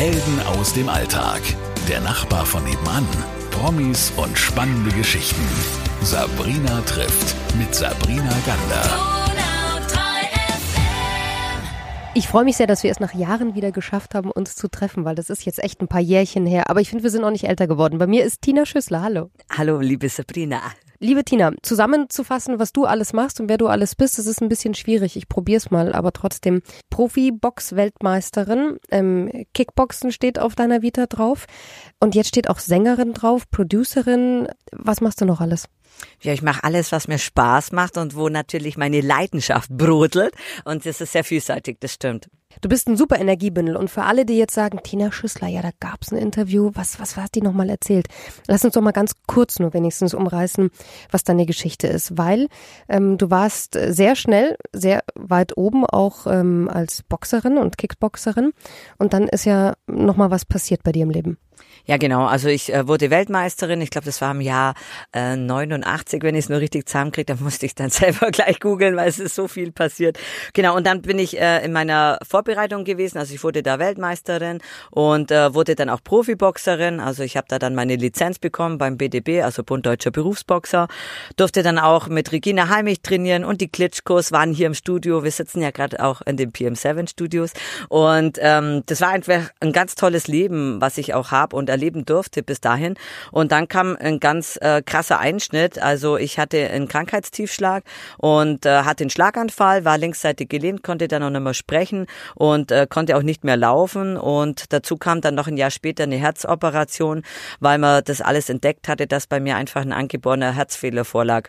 Helden aus dem Alltag. Der Nachbar von nebenan. Promis und spannende Geschichten. Sabrina trifft mit Sabrina Gander. Ich freue mich sehr, dass wir es nach Jahren wieder geschafft haben, uns zu treffen, weil das ist jetzt echt ein paar Jährchen her. Aber ich finde, wir sind noch nicht älter geworden. Bei mir ist Tina Schüssler. Hallo. Hallo, liebe Sabrina. Liebe Tina, zusammenzufassen, was du alles machst und wer du alles bist, das ist ein bisschen schwierig. Ich probier's mal, aber trotzdem. Profi-Box-Weltmeisterin, ähm, Kickboxen steht auf deiner Vita drauf und jetzt steht auch Sängerin drauf, Producerin. Was machst du noch alles? Ja, ich mache alles, was mir Spaß macht und wo natürlich meine Leidenschaft brodelt. Und das ist sehr vielseitig, das stimmt. Du bist ein super Energiebündel und für alle, die jetzt sagen, Tina Schüssler, ja, da gab's ein Interview, was, was hat die nochmal erzählt? Lass uns doch mal ganz kurz nur wenigstens umreißen, was deine Geschichte ist, weil ähm, du warst sehr schnell, sehr weit oben auch ähm, als Boxerin und Kickboxerin und dann ist ja nochmal was passiert bei dir im Leben. Ja, genau. Also ich äh, wurde Weltmeisterin. Ich glaube, das war im Jahr äh, 89, wenn ich es nur richtig zusammenkriege. Da musste ich dann selber gleich googeln, weil es ist so viel passiert. Genau. Und dann bin ich äh, in meiner Vorbereitung gewesen. Also ich wurde da Weltmeisterin und äh, wurde dann auch Profiboxerin. Also ich habe da dann meine Lizenz bekommen beim BDB, also Bund Deutscher Berufsboxer. Durfte dann auch mit Regina Heimich trainieren und die Klitschkos waren hier im Studio. Wir sitzen ja gerade auch in den PM7 Studios. Und ähm, das war einfach ein ganz tolles Leben, was ich auch habe und erleben durfte bis dahin. Und dann kam ein ganz äh, krasser Einschnitt. Also ich hatte einen Krankheitstiefschlag und äh, hatte einen Schlaganfall, war linksseitig gelähmt, konnte dann auch nicht mehr sprechen und äh, konnte auch nicht mehr laufen. Und dazu kam dann noch ein Jahr später eine Herzoperation, weil man das alles entdeckt hatte, dass bei mir einfach ein angeborener Herzfehler vorlag.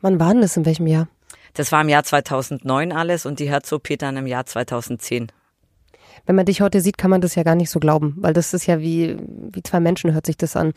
Wann war denn das in welchem Jahr? Das war im Jahr 2009 alles und die Herz-OP dann im Jahr 2010 wenn man dich heute sieht, kann man das ja gar nicht so glauben, weil das ist ja wie, wie zwei Menschen hört sich das an.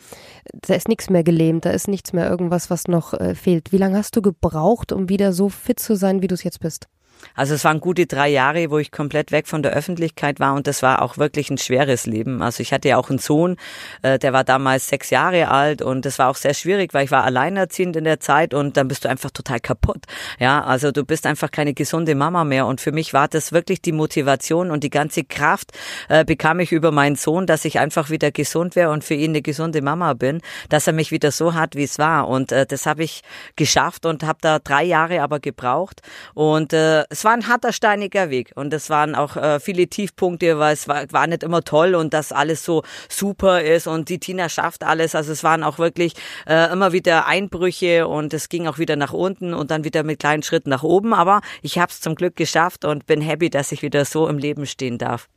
Da ist nichts mehr gelähmt, da ist nichts mehr irgendwas, was noch äh, fehlt. Wie lange hast du gebraucht, um wieder so fit zu sein, wie du es jetzt bist? Also es waren gute drei Jahre, wo ich komplett weg von der Öffentlichkeit war und das war auch wirklich ein schweres Leben. Also ich hatte ja auch einen Sohn, äh, der war damals sechs Jahre alt und das war auch sehr schwierig, weil ich war alleinerziehend in der Zeit und dann bist du einfach total kaputt. Ja, also du bist einfach keine gesunde Mama mehr und für mich war das wirklich die Motivation und die ganze Kraft äh, bekam ich über meinen Sohn, dass ich einfach wieder gesund wäre und für ihn eine gesunde Mama bin, dass er mich wieder so hat, wie es war und äh, das habe ich geschafft und habe da drei Jahre aber gebraucht und äh, es war ein harter, steiniger Weg und es waren auch äh, viele Tiefpunkte, weil es war, war nicht immer toll und dass alles so super ist und die Tina schafft alles. Also es waren auch wirklich äh, immer wieder Einbrüche und es ging auch wieder nach unten und dann wieder mit kleinen Schritten nach oben. Aber ich habe es zum Glück geschafft und bin happy, dass ich wieder so im Leben stehen darf.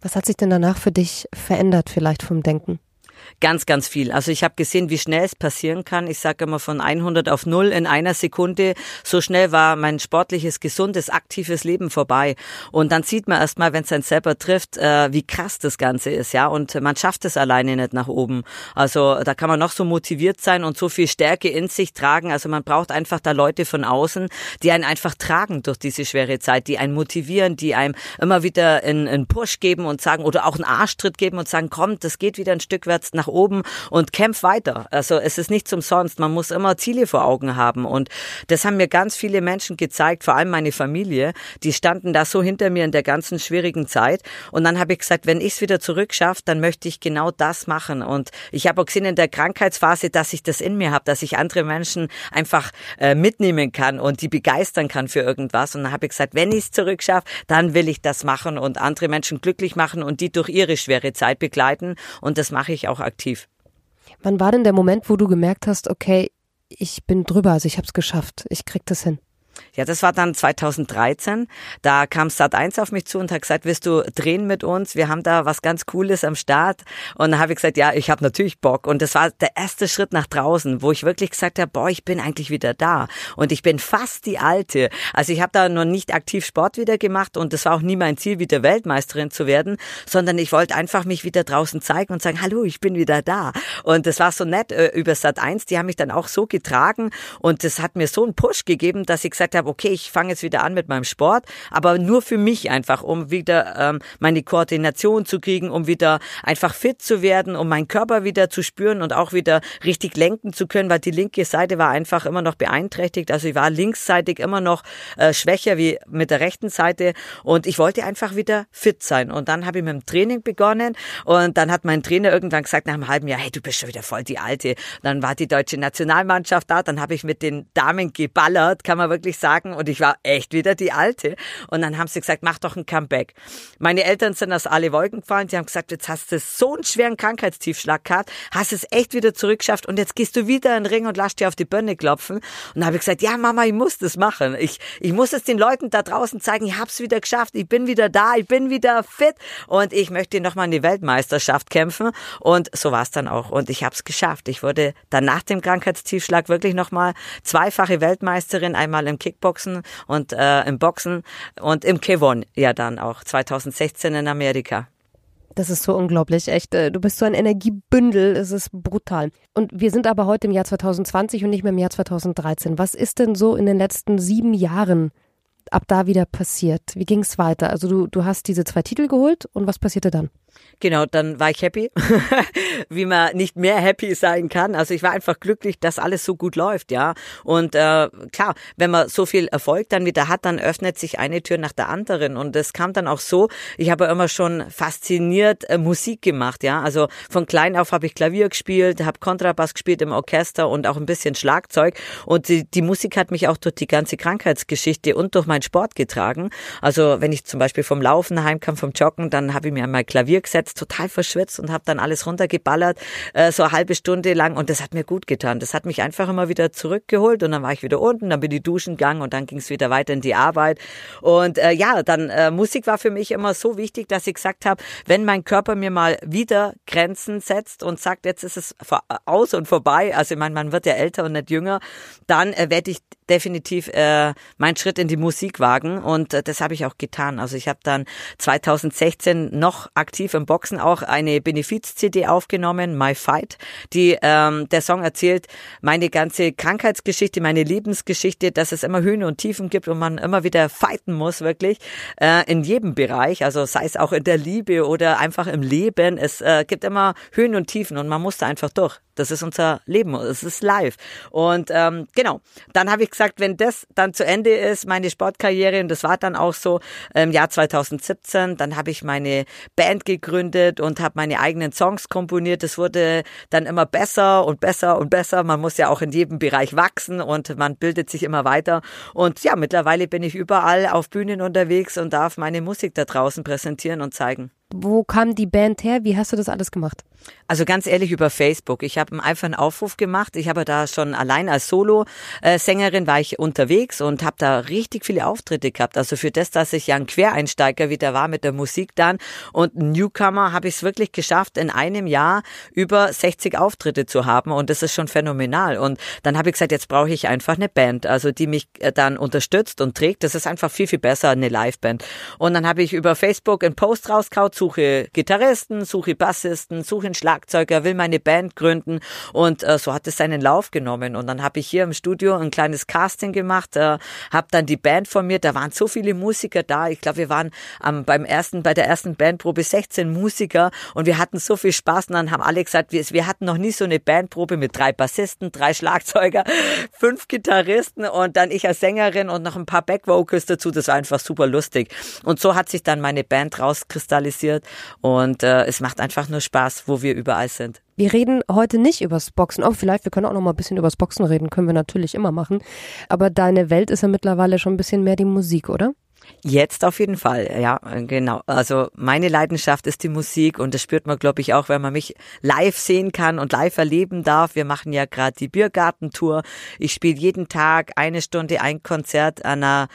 Was hat sich denn danach für dich verändert, vielleicht vom Denken? Ganz, ganz viel. Also ich habe gesehen, wie schnell es passieren kann. Ich sage immer von 100 auf 0 in einer Sekunde. So schnell war mein sportliches, gesundes, aktives Leben vorbei. Und dann sieht man erstmal, wenn es einen selber trifft, äh, wie krass das Ganze ist. ja. Und man schafft es alleine nicht nach oben. Also da kann man noch so motiviert sein und so viel Stärke in sich tragen. Also man braucht einfach da Leute von außen, die einen einfach tragen durch diese schwere Zeit, die einen motivieren, die einem immer wieder einen, einen Push geben und sagen oder auch einen Arschtritt geben und sagen, komm, das geht wieder ein Stück wärts nach oben und kämpf weiter. Also es ist nicht umsonst. Man muss immer Ziele vor Augen haben. Und das haben mir ganz viele Menschen gezeigt, vor allem meine Familie. Die standen da so hinter mir in der ganzen schwierigen Zeit. Und dann habe ich gesagt, wenn ich es wieder zurückschaffe, dann möchte ich genau das machen. Und ich habe auch gesehen in der Krankheitsphase, dass ich das in mir habe, dass ich andere Menschen einfach äh, mitnehmen kann und die begeistern kann für irgendwas. Und dann habe ich gesagt, wenn ich es zurückschaffe, dann will ich das machen und andere Menschen glücklich machen und die durch ihre schwere Zeit begleiten. Und das mache ich auch aktiv. Wann war denn der Moment, wo du gemerkt hast, okay, ich bin drüber, also ich habe es geschafft, ich krieg das hin? Ja, das war dann 2013. Da kam Sat1 auf mich zu und hat gesagt, willst du drehen mit uns? Wir haben da was ganz Cooles am Start. Und dann habe ich gesagt, ja, ich habe natürlich Bock. Und das war der erste Schritt nach draußen, wo ich wirklich gesagt habe, boah, ich bin eigentlich wieder da. Und ich bin fast die Alte. Also ich habe da noch nicht aktiv Sport wieder gemacht und das war auch nie mein Ziel, wieder Weltmeisterin zu werden, sondern ich wollte einfach mich wieder draußen zeigen und sagen, hallo, ich bin wieder da. Und das war so nett äh, über Sat1. Die haben mich dann auch so getragen und das hat mir so einen Push gegeben, dass ich gesagt gesagt habe, okay, ich fange jetzt wieder an mit meinem Sport, aber nur für mich einfach, um wieder ähm, meine Koordination zu kriegen, um wieder einfach fit zu werden, um meinen Körper wieder zu spüren und auch wieder richtig lenken zu können, weil die linke Seite war einfach immer noch beeinträchtigt. Also ich war linksseitig immer noch äh, schwächer wie mit der rechten Seite und ich wollte einfach wieder fit sein. Und dann habe ich mit dem Training begonnen und dann hat mein Trainer irgendwann gesagt nach einem halben Jahr, hey, du bist schon wieder voll die Alte. Dann war die deutsche Nationalmannschaft da, dann habe ich mit den Damen geballert, kann man wirklich sagen, und ich war echt wieder die Alte. Und dann haben sie gesagt, mach doch ein Comeback. Meine Eltern sind aus alle Wolken gefallen, die haben gesagt, jetzt hast du so einen schweren Krankheitstiefschlag gehabt, hast es echt wieder zurückgeschafft und jetzt gehst du wieder in den Ring und lass dir auf die Birne klopfen. Und dann habe ich gesagt, ja Mama, ich muss das machen. Ich, ich muss es den Leuten da draußen zeigen, ich hab's wieder geschafft, ich bin wieder da, ich bin wieder fit und ich möchte nochmal in die Weltmeisterschaft kämpfen. Und so war es dann auch. Und ich habe es geschafft. Ich wurde dann nach dem Krankheitstiefschlag wirklich nochmal zweifache Weltmeisterin, einmal im Kickboxen und äh, im Boxen und im Kevon ja dann auch 2016 in Amerika. Das ist so unglaublich, echt. Äh, du bist so ein Energiebündel, es ist brutal. Und wir sind aber heute im Jahr 2020 und nicht mehr im Jahr 2013. Was ist denn so in den letzten sieben Jahren ab da wieder passiert? Wie ging es weiter? Also du, du hast diese zwei Titel geholt und was passierte dann? Genau, dann war ich happy, wie man nicht mehr happy sein kann. Also ich war einfach glücklich, dass alles so gut läuft, ja. Und äh, klar, wenn man so viel Erfolg dann wieder hat, dann öffnet sich eine Tür nach der anderen. Und es kam dann auch so, ich habe immer schon fasziniert äh, Musik gemacht, ja. Also von klein auf habe ich Klavier gespielt, habe Kontrabass gespielt im Orchester und auch ein bisschen Schlagzeug. Und die, die Musik hat mich auch durch die ganze Krankheitsgeschichte und durch meinen Sport getragen. Also wenn ich zum Beispiel vom Laufen heimkam, vom Joggen, dann habe ich mir einmal Klavier gesetzt, total verschwitzt und habe dann alles runtergeballert, äh, so eine halbe Stunde lang und das hat mir gut getan. Das hat mich einfach immer wieder zurückgeholt und dann war ich wieder unten, dann bin ich duschen gegangen und dann ging es wieder weiter in die Arbeit. Und äh, ja, dann äh, Musik war für mich immer so wichtig, dass ich gesagt habe, wenn mein Körper mir mal wieder Grenzen setzt und sagt, jetzt ist es aus und vorbei, also ich meine, man wird ja älter und nicht jünger, dann äh, werde ich definitiv äh, meinen Schritt in die Musik wagen und äh, das habe ich auch getan. Also ich habe dann 2016 noch aktiv im Boxen auch eine Benefiz-CD aufgenommen, My Fight. Die ähm, der Song erzählt meine ganze Krankheitsgeschichte, meine Lebensgeschichte, dass es immer Höhen und Tiefen gibt und man immer wieder fighten muss wirklich äh, in jedem Bereich. Also sei es auch in der Liebe oder einfach im Leben. Es äh, gibt immer Höhen und Tiefen und man muss da einfach durch. Das ist unser Leben, es ist live. Und ähm, genau, dann habe ich gesagt, wenn das dann zu Ende ist, meine Sportkarriere, und das war dann auch so im Jahr 2017, dann habe ich meine Band gegründet und habe meine eigenen Songs komponiert. Das wurde dann immer besser und besser und besser. Man muss ja auch in jedem Bereich wachsen und man bildet sich immer weiter. Und ja, mittlerweile bin ich überall auf Bühnen unterwegs und darf meine Musik da draußen präsentieren und zeigen. Wo kam die Band her? Wie hast du das alles gemacht? Also ganz ehrlich über Facebook. Ich habe einfach einen Aufruf gemacht. Ich habe da schon allein als Solo-Sängerin war ich unterwegs und habe da richtig viele Auftritte gehabt. Also für das, dass ich ja ein Quereinsteiger wieder war mit der Musik dann und Newcomer, habe ich es wirklich geschafft, in einem Jahr über 60 Auftritte zu haben und das ist schon phänomenal. Und dann habe ich gesagt, jetzt brauche ich einfach eine Band, also die mich äh, dann unterstützt und trägt. Das ist einfach viel, viel besser, eine Liveband. Und dann habe ich über Facebook einen Post rausgehauen, suche Gitarristen, suche Bassisten, suche einen Schlagzeuger, will meine Band gründen und äh, so hat es seinen Lauf genommen. Und dann habe ich hier im Studio ein kleines Casting gemacht, äh, habe dann die Band von mir, da waren so viele Musiker da. Ich glaube, wir waren ähm, beim ersten, bei der ersten Bandprobe 16 Musiker und wir hatten so viel Spaß. Und dann haben alle gesagt, wir, wir hatten noch nie so eine Bandprobe mit drei Bassisten, drei Schlagzeuger, fünf Gitarristen und dann ich als Sängerin und noch ein paar Backvocals dazu. Das war einfach super lustig. Und so hat sich dann meine Band rauskristallisiert passiert. Und äh, es macht einfach nur Spaß, wo wir überall sind. Wir reden heute nicht übers Boxen. Oh, vielleicht, wir können auch noch mal ein bisschen übers Boxen reden. Können wir natürlich immer machen. Aber deine Welt ist ja mittlerweile schon ein bisschen mehr die Musik, oder? Jetzt auf jeden Fall, ja, genau. Also meine Leidenschaft ist die Musik und das spürt man, glaube ich, auch, wenn man mich live sehen kann und live erleben darf. Wir machen ja gerade die Biergartentour. Ich spiele jeden Tag eine Stunde ein Konzert an einer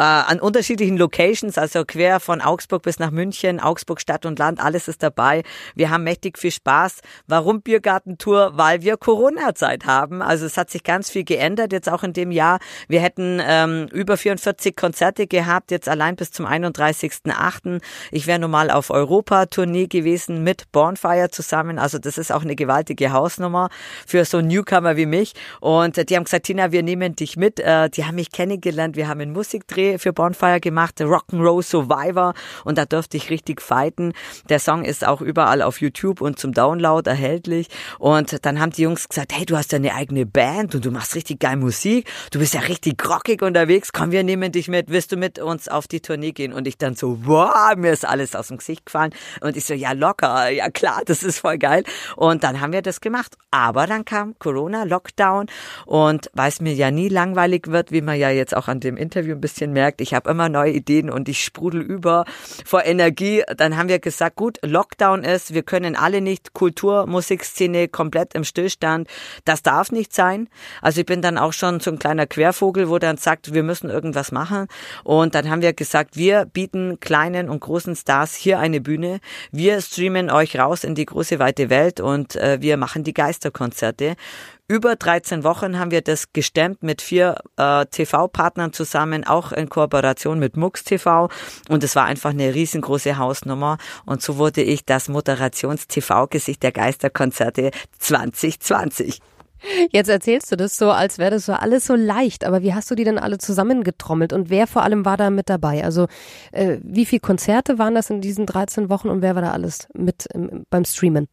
äh, an unterschiedlichen Locations, also quer von Augsburg bis nach München, Augsburg Stadt und Land, alles ist dabei. Wir haben mächtig viel Spaß. Warum Biergartentour? Weil wir Corona-Zeit haben. Also es hat sich ganz viel geändert, jetzt auch in dem Jahr. Wir hätten ähm, über 44 Konzerte gehabt, jetzt allein bis zum 31.8. Ich wäre normal auf Europa-Tournee gewesen mit Bonfire zusammen. Also das ist auch eine gewaltige Hausnummer für so Newcomer wie mich. Und die haben gesagt, Tina, wir nehmen dich mit. Äh, die haben mich kennengelernt. Wir haben einen Musikdreh für Bonfire gemacht, Rock'n'Roll Survivor. Und da durfte ich richtig fighten. Der Song ist auch überall auf YouTube und zum Download erhältlich. Und dann haben die Jungs gesagt, hey, du hast ja eigene Band und du machst richtig geil Musik. Du bist ja richtig rockig unterwegs. Komm, wir nehmen dich mit. Willst du mit uns auf die Tournee gehen? Und ich dann so, wow, mir ist alles aus dem Gesicht gefallen. Und ich so, ja, locker, ja klar, das ist voll geil. Und dann haben wir das gemacht. Aber dann kam Corona, Lockdown und weil es mir ja nie langweilig wird, wie man ja jetzt auch an dem Interview ein bisschen merkt, ich habe immer neue Ideen und ich sprudel über vor Energie. Dann haben wir gesagt, gut, Lockdown ist, wir können alle nicht Kultur, Musikszene komplett im Stillstand. Das darf nicht sein. Also ich bin dann auch schon so ein kleiner Quervogel, wo dann sagt, wir müssen irgendwas machen. Und dann haben wir gesagt, wir bieten kleinen und großen Stars hier eine Bühne. Wir streamen euch raus in die große weite Welt und äh, wir machen die Geisterkonzerte. Über 13 Wochen haben wir das gestemmt mit vier äh, TV-Partnern zusammen, auch in Kooperation mit MUX TV. Und es war einfach eine riesengroße Hausnummer. Und so wurde ich das Moderations-TV-Gesicht der Geisterkonzerte 2020. Jetzt erzählst du das so, als wäre das so alles so leicht, aber wie hast du die denn alle zusammengetrommelt und wer vor allem war da mit dabei? Also äh, wie viele Konzerte waren das in diesen 13 Wochen und wer war da alles mit ähm, beim Streamen?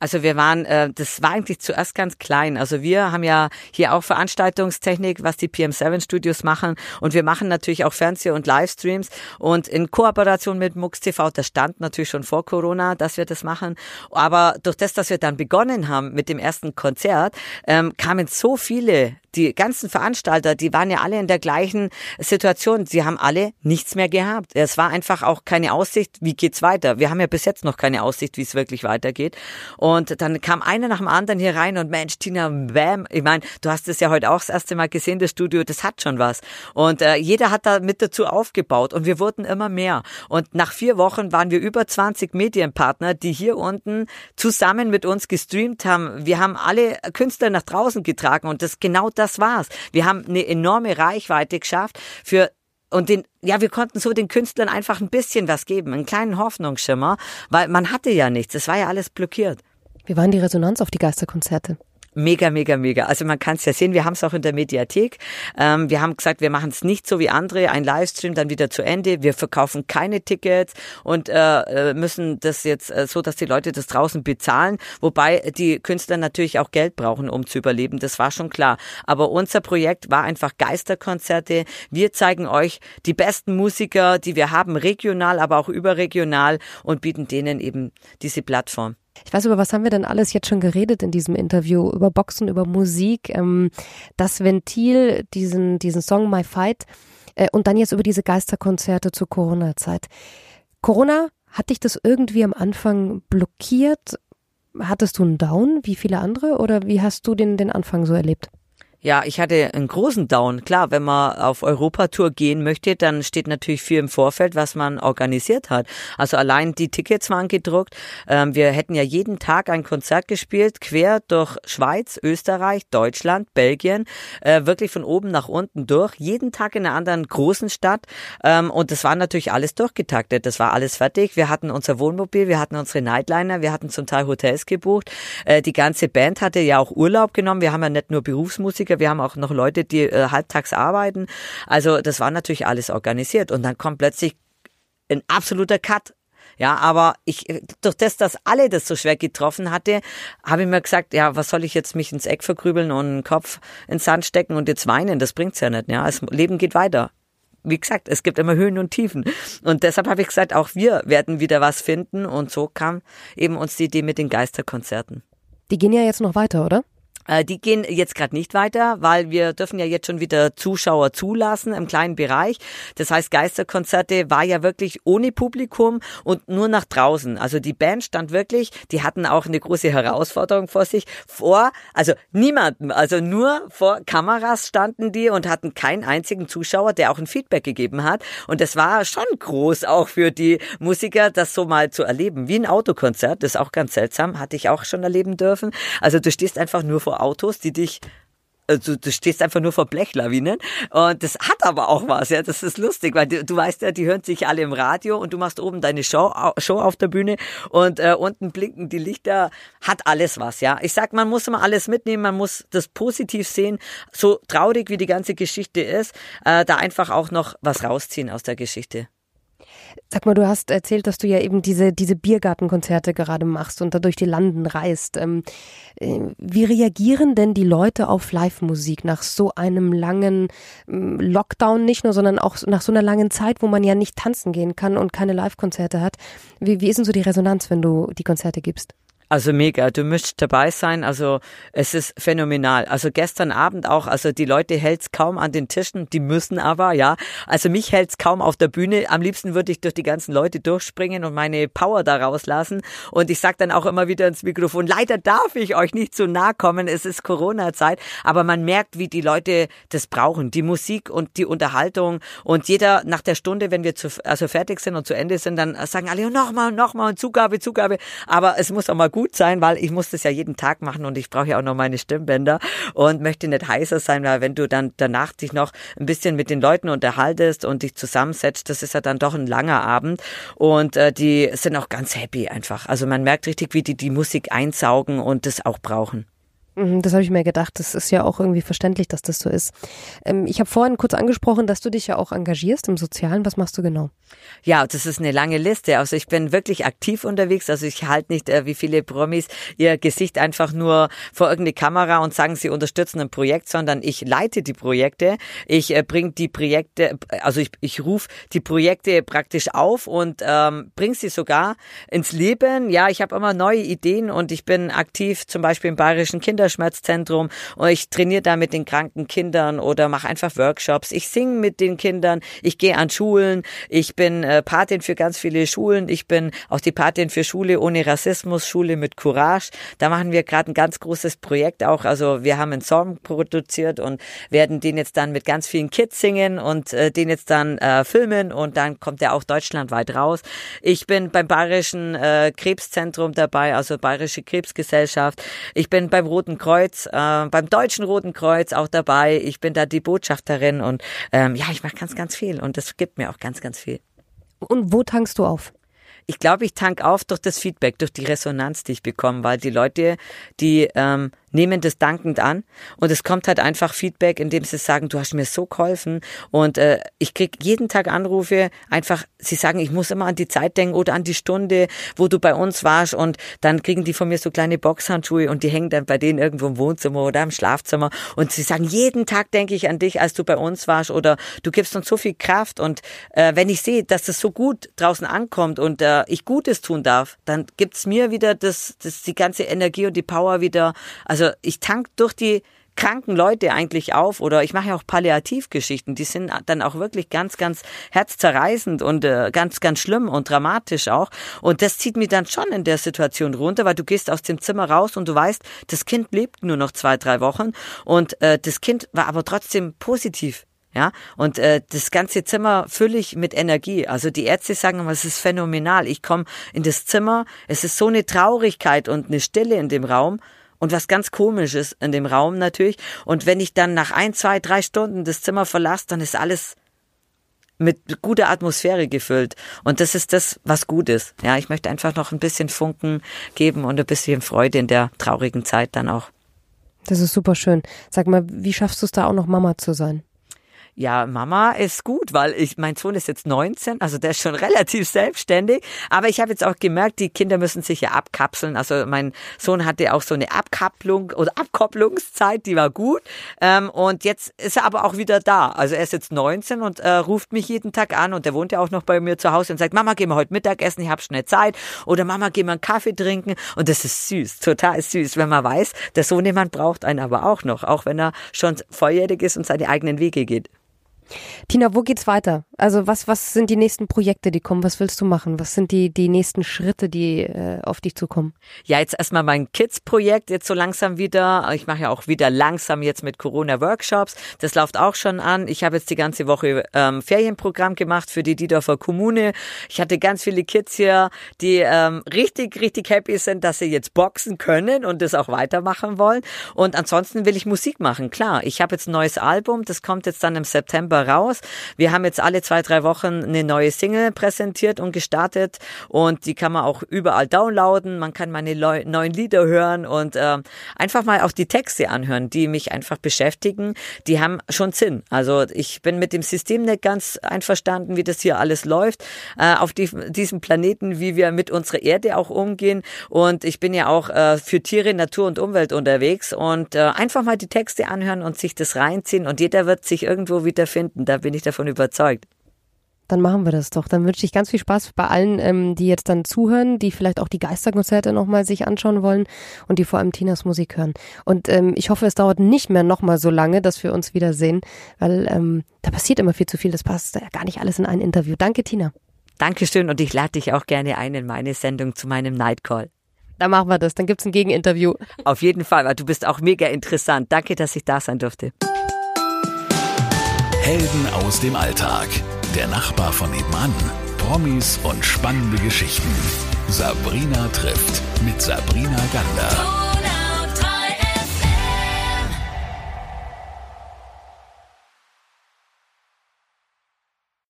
Also wir waren, äh, das war eigentlich zuerst ganz klein. Also wir haben ja hier auch Veranstaltungstechnik, was die PM7 Studios machen. Und wir machen natürlich auch Fernseh- und Livestreams. Und in Kooperation mit MUX TV, das stand natürlich schon vor Corona, dass wir das machen. Aber durch das, dass wir dann begonnen haben mit dem ersten Konzert, ähm, kamen so viele die ganzen Veranstalter, die waren ja alle in der gleichen Situation. Sie haben alle nichts mehr gehabt. Es war einfach auch keine Aussicht, wie geht's weiter. Wir haben ja bis jetzt noch keine Aussicht, wie es wirklich weitergeht. Und dann kam einer nach dem anderen hier rein und Mensch, Tina, bam. Ich meine, du hast es ja heute auch das erste Mal gesehen, das Studio, das hat schon was. Und äh, jeder hat da mit dazu aufgebaut und wir wurden immer mehr. Und nach vier Wochen waren wir über 20 Medienpartner, die hier unten zusammen mit uns gestreamt haben. Wir haben alle Künstler nach draußen getragen und das genau das das war's. Wir haben eine enorme Reichweite geschafft für und den, ja, wir konnten so den Künstlern einfach ein bisschen was geben, einen kleinen Hoffnungsschimmer, weil man hatte ja nichts. Es war ja alles blockiert. Wie war denn die Resonanz auf die Geisterkonzerte? Mega, mega, mega. Also man kann es ja sehen, wir haben es auch in der Mediathek. Ähm, wir haben gesagt, wir machen es nicht so wie andere, ein Livestream dann wieder zu Ende. Wir verkaufen keine Tickets und äh, äh, müssen das jetzt äh, so, dass die Leute das draußen bezahlen, wobei die Künstler natürlich auch Geld brauchen, um zu überleben. Das war schon klar. Aber unser Projekt war einfach Geisterkonzerte. Wir zeigen euch die besten Musiker, die wir haben, regional, aber auch überregional und bieten denen eben diese Plattform. Ich weiß, über was haben wir denn alles jetzt schon geredet in diesem Interview? Über Boxen, über Musik, ähm, das Ventil, diesen, diesen Song My Fight äh, und dann jetzt über diese Geisterkonzerte zur Corona-Zeit. Corona, hat dich das irgendwie am Anfang blockiert? Hattest du einen Down wie viele andere oder wie hast du den, den Anfang so erlebt? Ja, ich hatte einen großen Down. Klar, wenn man auf Europatour gehen möchte, dann steht natürlich viel im Vorfeld, was man organisiert hat. Also allein die Tickets waren gedruckt. Ähm, wir hätten ja jeden Tag ein Konzert gespielt, quer durch Schweiz, Österreich, Deutschland, Belgien, äh, wirklich von oben nach unten durch. Jeden Tag in einer anderen großen Stadt. Ähm, und das war natürlich alles durchgetaktet. Das war alles fertig. Wir hatten unser Wohnmobil, wir hatten unsere Nightliner, wir hatten zum Teil Hotels gebucht. Äh, die ganze Band hatte ja auch Urlaub genommen. Wir haben ja nicht nur Berufsmusiker, Musiker, wir haben auch noch Leute, die äh, halbtags arbeiten. Also das war natürlich alles organisiert und dann kommt plötzlich ein absoluter Cut. Ja, aber ich, durch das, dass alle das so schwer getroffen hatte, habe ich mir gesagt, ja, was soll ich jetzt mich ins Eck vergrübeln und den Kopf ins Sand stecken und jetzt weinen? Das bringt's ja nicht, ja. Das Leben geht weiter. Wie gesagt, es gibt immer Höhen und Tiefen. Und deshalb habe ich gesagt, auch wir werden wieder was finden. Und so kam eben uns die Idee mit den Geisterkonzerten. Die gehen ja jetzt noch weiter, oder? Äh, die gehen jetzt gerade nicht weiter, weil wir dürfen ja jetzt schon wieder Zuschauer zulassen im kleinen Bereich. Das heißt, Geisterkonzerte war ja wirklich ohne Publikum und nur nach draußen. Also die Band stand wirklich, die hatten auch eine große Herausforderung vor sich, vor, also niemanden, also nur vor Kameras standen die und hatten keinen einzigen Zuschauer, der auch ein Feedback gegeben hat. Und das war schon groß auch für die Musiker, das so mal zu erleben. Wie ein Autokonzert, das ist auch ganz seltsam, hatte ich auch schon erleben dürfen. Also du stehst einfach nur vor Autos, die dich also du stehst einfach nur vor Blechlawinen und das hat aber auch was, ja, das ist lustig, weil du, du weißt ja, die hören sich alle im Radio und du machst oben deine Show, Show auf der Bühne und äh, unten blinken die Lichter, hat alles was, ja. Ich sag, man muss immer alles mitnehmen, man muss das positiv sehen, so traurig wie die ganze Geschichte ist, äh, da einfach auch noch was rausziehen aus der Geschichte. Sag mal, du hast erzählt, dass du ja eben diese, diese Biergartenkonzerte gerade machst und da durch die Landen reist. Ähm, äh, wie reagieren denn die Leute auf Live-Musik nach so einem langen ähm, Lockdown nicht nur, sondern auch nach so einer langen Zeit, wo man ja nicht tanzen gehen kann und keine Live-Konzerte hat? Wie, wie ist denn so die Resonanz, wenn du die Konzerte gibst? Also mega, du müsst dabei sein. Also es ist phänomenal. Also gestern Abend auch, also die Leute hält's kaum an den Tischen, die müssen aber, ja. Also mich hält's kaum auf der Bühne. Am liebsten würde ich durch die ganzen Leute durchspringen und meine Power da rauslassen. Und ich sag dann auch immer wieder ins Mikrofon, leider darf ich euch nicht zu nahe kommen, es ist Corona-Zeit. Aber man merkt, wie die Leute das brauchen, die Musik und die Unterhaltung. Und jeder nach der Stunde, wenn wir zu, also fertig sind und zu Ende sind, dann sagen alle, nochmal, nochmal und Zugabe, Zugabe. Aber es muss auch mal gut sein, weil ich muss das ja jeden Tag machen und ich brauche ja auch noch meine Stimmbänder und möchte nicht heißer sein, weil wenn du dann danach dich noch ein bisschen mit den Leuten unterhaltest und dich zusammensetzt, das ist ja dann doch ein langer Abend und äh, die sind auch ganz happy einfach. Also man merkt richtig, wie die die Musik einsaugen und das auch brauchen. Mhm, das habe ich mir gedacht. Das ist ja auch irgendwie verständlich, dass das so ist. Ähm, ich habe vorhin kurz angesprochen, dass du dich ja auch engagierst im Sozialen. Was machst du genau? Ja, das ist eine lange Liste. Also ich bin wirklich aktiv unterwegs. Also ich halte nicht äh, wie viele Promis ihr Gesicht einfach nur vor irgendeine Kamera und sagen, sie unterstützen ein Projekt, sondern ich leite die Projekte. Ich äh, bringe die Projekte, also ich, ich rufe die Projekte praktisch auf und ähm, bringe sie sogar ins Leben. Ja, ich habe immer neue Ideen und ich bin aktiv zum Beispiel im Bayerischen Kinder Kinderschmerzzentrum und ich trainiere da mit den kranken Kindern oder mache einfach Workshops. Ich singe mit den Kindern, ich gehe an Schulen, ich bin äh, Patin für ganz viele Schulen, ich bin auch die Patin für Schule ohne Rassismus, Schule mit Courage. Da machen wir gerade ein ganz großes Projekt auch. Also wir haben einen Song produziert und werden den jetzt dann mit ganz vielen Kids singen und äh, den jetzt dann äh, filmen und dann kommt der auch deutschlandweit raus. Ich bin beim Bayerischen äh, Krebszentrum dabei, also Bayerische Krebsgesellschaft. Ich bin beim Roten Roten Kreuz, äh, beim Deutschen Roten Kreuz auch dabei. Ich bin da die Botschafterin und ähm, ja, ich mache ganz, ganz viel und das gibt mir auch ganz, ganz viel. Und wo tankst du auf? Ich glaube, ich tank auf durch das Feedback, durch die Resonanz, die ich bekomme, weil die Leute, die ähm, nehmen das dankend an. Und es kommt halt einfach Feedback, indem sie sagen, du hast mir so geholfen. Und äh, ich krieg jeden Tag Anrufe, einfach, sie sagen, ich muss immer an die Zeit denken oder an die Stunde, wo du bei uns warst. Und dann kriegen die von mir so kleine Boxhandschuhe und die hängen dann bei denen irgendwo im Wohnzimmer oder im Schlafzimmer. Und sie sagen, jeden Tag denke ich an dich, als du bei uns warst. Oder du gibst uns so viel Kraft. Und äh, wenn ich sehe, dass das so gut draußen ankommt und äh, ich Gutes tun darf, dann gibt's mir wieder das, das die ganze Energie und die Power wieder, also also ich tank durch die kranken Leute eigentlich auf oder ich mache ja auch Palliativgeschichten, die sind dann auch wirklich ganz, ganz herzzerreißend und äh, ganz, ganz schlimm und dramatisch auch. Und das zieht mich dann schon in der Situation runter, weil du gehst aus dem Zimmer raus und du weißt, das Kind lebt nur noch zwei, drei Wochen und äh, das Kind war aber trotzdem positiv. Ja, und äh, das ganze Zimmer fülle ich mit Energie. Also die Ärzte sagen immer, es ist phänomenal. Ich komme in das Zimmer, es ist so eine Traurigkeit und eine Stille in dem Raum und was ganz komisches in dem Raum natürlich. Und wenn ich dann nach ein, zwei, drei Stunden das Zimmer verlasse, dann ist alles mit guter Atmosphäre gefüllt. Und das ist das, was gut ist. Ja, ich möchte einfach noch ein bisschen Funken geben und ein bisschen Freude in der traurigen Zeit dann auch. Das ist super schön. Sag mal, wie schaffst du es da auch noch Mama zu sein? Ja, Mama ist gut, weil ich mein Sohn ist jetzt 19, also der ist schon relativ selbstständig. Aber ich habe jetzt auch gemerkt, die Kinder müssen sich ja abkapseln. Also mein Sohn hatte auch so eine Abkapplung oder Abkopplungszeit, die war gut. Ähm, und jetzt ist er aber auch wieder da. Also er ist jetzt 19 und äh, ruft mich jeden Tag an und der wohnt ja auch noch bei mir zu Hause und sagt, Mama, gehen wir heute Mittagessen, ich habe schnell Zeit. Oder Mama, gehen wir einen Kaffee trinken. Und das ist süß, total süß, wenn man weiß, der Sohnemann braucht einen aber auch noch, auch wenn er schon volljährig ist und seine eigenen Wege geht. Tina, wo geht's weiter? Also was, was sind die nächsten Projekte, die kommen? Was willst du machen? Was sind die, die nächsten Schritte, die äh, auf dich zukommen? Ja, jetzt erstmal mein Kids-Projekt jetzt so langsam wieder. Ich mache ja auch wieder langsam jetzt mit Corona-Workshops. Das läuft auch schon an. Ich habe jetzt die ganze Woche ähm, Ferienprogramm gemacht für die Diedorfer Kommune. Ich hatte ganz viele Kids hier, die ähm, richtig, richtig happy sind, dass sie jetzt boxen können und das auch weitermachen wollen. Und ansonsten will ich Musik machen. Klar, ich habe jetzt ein neues Album. Das kommt jetzt dann im September raus. Wir haben jetzt alle zwei, drei Wochen eine neue Single präsentiert und gestartet und die kann man auch überall downloaden. Man kann meine neuen Lieder hören und äh, einfach mal auch die Texte anhören, die mich einfach beschäftigen. Die haben schon Sinn. Also ich bin mit dem System nicht ganz einverstanden, wie das hier alles läuft äh, auf die, diesem Planeten, wie wir mit unserer Erde auch umgehen. Und ich bin ja auch äh, für Tiere, Natur und Umwelt unterwegs und äh, einfach mal die Texte anhören und sich das reinziehen und jeder wird sich irgendwo wiederfinden. Da bin ich davon überzeugt. Dann machen wir das doch. Dann wünsche ich ganz viel Spaß bei allen, ähm, die jetzt dann zuhören, die vielleicht auch die Geisterkonzerte nochmal sich anschauen wollen und die vor allem Tinas Musik hören. Und ähm, ich hoffe, es dauert nicht mehr nochmal so lange, dass wir uns wiedersehen, weil ähm, da passiert immer viel zu viel. Das passt ja gar nicht alles in ein Interview. Danke, Tina. Dankeschön und ich lade dich auch gerne ein in meine Sendung zu meinem Nightcall. Dann machen wir das. Dann gibt's ein Gegeninterview. Auf jeden Fall, weil du bist auch mega interessant. Danke, dass ich da sein durfte. Helden aus dem Alltag. Der Nachbar von nebenan. Promis und spannende Geschichten. Sabrina trifft mit Sabrina Gander.